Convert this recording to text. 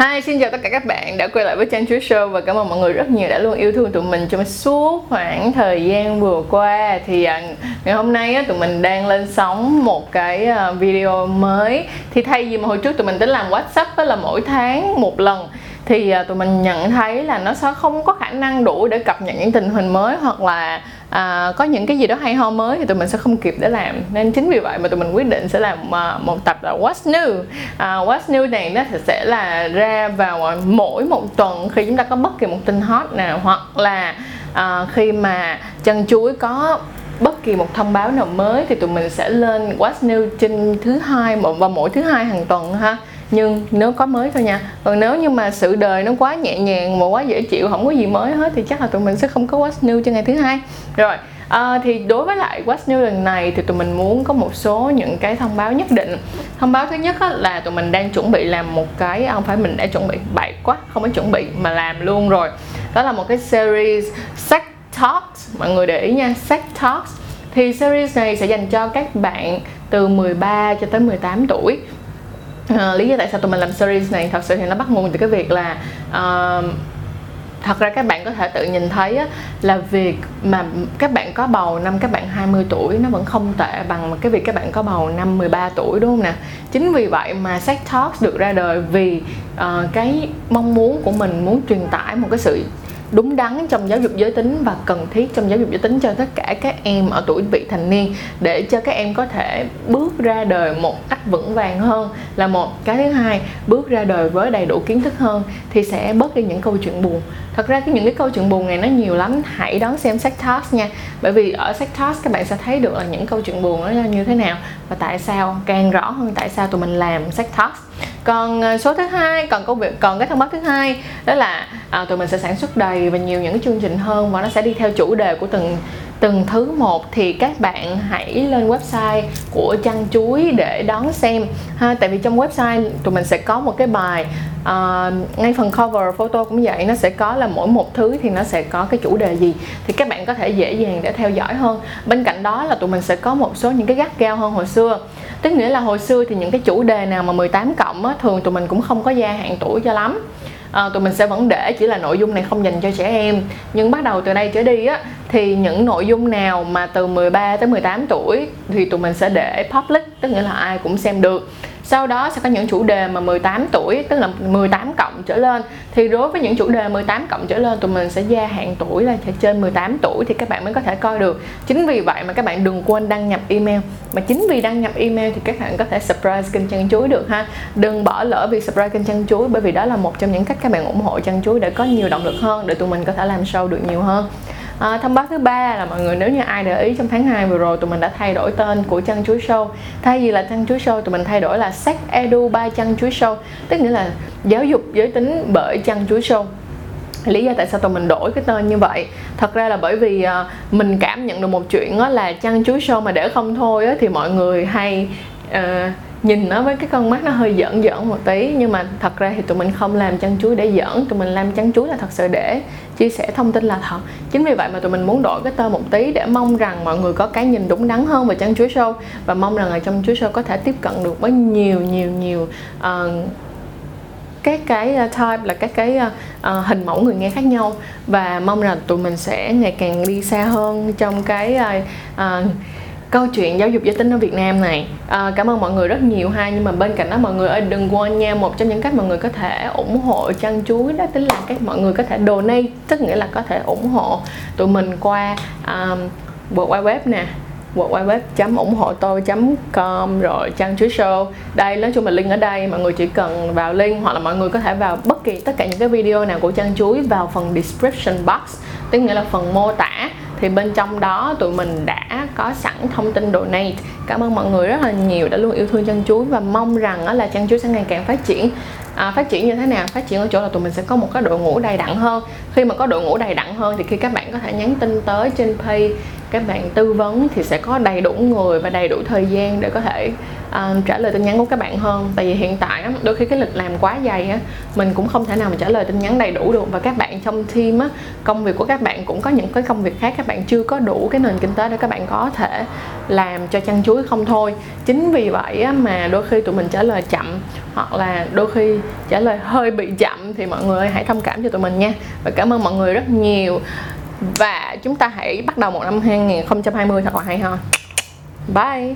Hi, xin chào tất cả các bạn đã quay lại với Trang Chuối Show và cảm ơn mọi người rất nhiều đã luôn yêu thương tụi mình trong suốt khoảng thời gian vừa qua. Thì à, ngày hôm nay á, tụi mình đang lên sóng một cái à, video mới. Thì thay vì mà hồi trước tụi mình tính làm Whatsapp á, là mỗi tháng một lần thì à, tụi mình nhận thấy là nó sẽ không có khả năng đủ để cập nhật những tình hình mới hoặc là à, có những cái gì đó hay ho mới thì tụi mình sẽ không kịp để làm. Nên chính vì vậy mà tụi mình quyết định sẽ làm uh, một tập là What's New? Uh, What's New này nó sẽ là ra vào à, mỗi một tuần khi chúng ta có bất kỳ một tin hot nào hoặc là uh, khi mà chân chuối có bất kỳ một thông báo nào mới thì tụi mình sẽ lên What's New trên thứ hai và mỗi thứ hai hàng tuần ha nhưng nếu có mới thôi nha. Còn nếu như mà sự đời nó quá nhẹ nhàng mà quá dễ chịu không có gì mới hết thì chắc là tụi mình sẽ không có what's new cho ngày thứ hai. Rồi À, thì đối với lại What's New lần này thì tụi mình muốn có một số những cái thông báo nhất định. Thông báo thứ nhất là tụi mình đang chuẩn bị làm một cái à, Không phải mình đã chuẩn bị, bậy quá, không có chuẩn bị mà làm luôn rồi. Đó là một cái series Sex Talks Mọi người để ý nha, Sex Talks. Thì series này sẽ dành cho các bạn từ 13 cho tới 18 tuổi uh, lý do tại sao tụi mình làm series này thật sự thì nó bắt nguồn từ cái việc là uh, thật ra các bạn có thể tự nhìn thấy á, là việc mà các bạn có bầu năm các bạn 20 tuổi nó vẫn không tệ bằng cái việc các bạn có bầu năm 13 tuổi đúng không nè? Chính vì vậy mà Sex Talks được ra đời vì uh, cái mong muốn của mình muốn truyền tải một cái sự đúng đắn trong giáo dục giới tính và cần thiết trong giáo dục giới tính cho tất cả các em ở tuổi vị thành niên, để cho các em có thể bước ra đời một cách vững vàng hơn là một cái thứ hai. Bước ra đời với đầy đủ kiến thức hơn thì sẽ bớt đi những câu chuyện buồn. Thật ra cái những cái câu chuyện buồn này nó nhiều lắm, hãy đón xem sách talks nha. Bởi vì ở sách talks các bạn sẽ thấy được là những câu chuyện buồn nó như thế nào và tại sao, càng rõ hơn tại sao tụi mình làm sách talks còn ờ, số thứ hai còn công việc còn cái thông báo thứ hai đó là à, tụi mình sẽ sản xuất đầy và nhiều những cái chương trình hơn và nó sẽ đi theo chủ đề của từng từng thứ một. Thì các bạn hãy lên website của chăn chuối để đón xem ha. Tại vì trong website tụi mình sẽ có một cái bài uh, ngay phần cover photo cũng vậy. Nó sẽ có là mỗi một thứ thì nó sẽ có cái chủ đề gì. Thì các bạn có thể dễ dàng để theo dõi hơn. Bên cạnh đó là tụi mình sẽ có một số những cái gắt gao hơn hồi xưa tức nghĩa là hồi xưa thì những cái chủ đề nào mà 18 cộng á, thường tụi mình cũng không có gia hạn tuổi cho lắm. À, tụi mình sẽ vẫn để chỉ là nội dung này không dành cho trẻ em. Nhưng bắt đầu từ đây trở đi á thì những nội dung nào mà từ 13 tới 18 tuổi thì tụi mình sẽ để public tức nghĩa là ai cũng xem được sau đó sẽ có những chủ đề mà 18 tuổi, tức là 18 cộng trở lên. Thì đối với những chủ đề 18 cộng trở lên, tụi mình sẽ gia hạn tuổi là trên 18 tuổi thì các bạn mới có thể coi được. Chính vì vậy mà các bạn đừng quên đăng nhập email. Mà chính vì đăng nhập email thì các bạn có thể surprise kênh chân chuối được ha. Đừng bỏ lỡ việc surprise kênh chân chuối, bởi vì đó là một trong những cách các bạn ủng hộ chân chuối để có nhiều động lực hơn, để tụi mình có thể làm show được nhiều hơn à, thông báo thứ ba là mọi người nếu như ai để ý trong tháng 2 vừa rồi tụi mình đã thay đổi tên của chăn chuối show. Thay vì là chăn chuối show tụi mình thay đổi là sex edu by chăn chuối show tức nghĩa là giáo dục giới tính bởi chăn chuối show. Lý do tại sao tụi mình đổi cái tên như vậy? Thật ra là bởi vì uh, mình cảm nhận được một chuyện đó là chăn chuối show mà để không thôi á, thì mọi người hay uh, nhìn nó với cái con mắt nó hơi giỡn giỡn một tí nhưng mà thật ra thì tụi mình không làm chăn chuối để giỡn. Tụi mình làm chăn chuối là thật sự để chia sẻ thông tin là thật. Chính vì vậy mà tụi mình muốn đổi cái tên một tí để mong rằng mọi người có cái nhìn đúng đắn hơn về chăn chuối show và mong rằng là trong chuối show có thể tiếp cận được với nhiều nhiều nhiều uh, các cái ờ, type là các cái uh, hình mẫu người nghe khác nhau. Và mong rằng tụi mình sẽ ngày càng đi xa hơn trong cái uh, uh, câu chuyện giáo dục giới tính ở Việt Nam này à, cảm ơn mọi người rất nhiều ha. Nhưng mà bên cạnh đó mọi người ơi đừng quên nha một trong những cách mọi người có thể ủng hộ chăn chuối đó chính là cách mọi người có thể donate tức nghĩa là có thể ủng hộ tụi mình qua um, qua web nè www ủng hộ tôi com rồi trang chuối show. Đây nói chung là link ở đây mọi người chỉ cần vào link hoặc là mọi người có thể vào bất kỳ tất cả những cái video nào của trang chuối vào phần description box tức nghĩa là phần mô tả thì bên trong đó tụi mình đã có sẵn thông tin donate. Cảm ơn mọi người rất là nhiều đã luôn yêu thương chân chuối và mong rằng là chân chuối sẽ ngày càng phát triển. À, phát triển như thế nào? Phát triển ở chỗ là tụi mình sẽ có một cái đội ngũ đầy đặn hơn. Khi mà có đội ngũ đầy đặn hơn thì khi các bạn có thể nhắn tin tới trên pay các bạn tư vấn thì sẽ có đầy đủ người và đầy đủ thời gian để có thể uh, trả lời tin nhắn của các bạn hơn. Tại vì hiện tại á, đôi khi cái lịch làm quá dày á mình cũng không thể nào mà trả lời tin nhắn đầy đủ được. Và các bạn trong team á công việc của các bạn cũng có những cái công việc khác. Các bạn chưa có đủ cái nền kinh tế để các bạn có thể làm cho chăn chuối không thôi. Chính vì vậy á, mà đôi khi tụi mình trả lời chậm hoặc là đôi khi trả lời hơi bị chậm thì mọi người hãy thông cảm cho tụi mình nha. Và cảm ơn mọi người rất nhiều. Và chúng ta hãy bắt đầu một năm 2020 thật là hay ho bye.